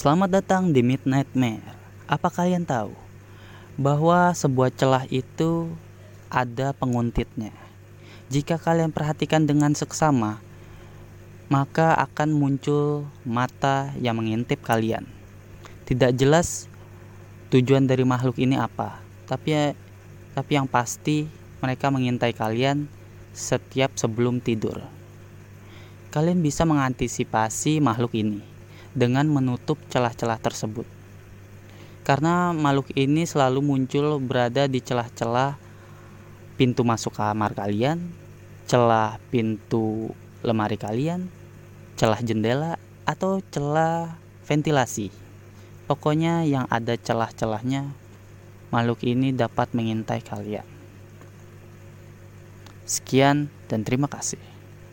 Selamat datang di Midnight Mare. Apa kalian tahu bahwa sebuah celah itu ada penguntitnya? Jika kalian perhatikan dengan seksama, maka akan muncul mata yang mengintip kalian. Tidak jelas tujuan dari makhluk ini apa, tapi tapi yang pasti mereka mengintai kalian setiap sebelum tidur. Kalian bisa mengantisipasi makhluk ini dengan menutup celah-celah tersebut. Karena makhluk ini selalu muncul berada di celah-celah pintu masuk kamar kalian, celah pintu lemari kalian, celah jendela, atau celah ventilasi. Pokoknya yang ada celah-celahnya, makhluk ini dapat mengintai kalian. Sekian dan terima kasih.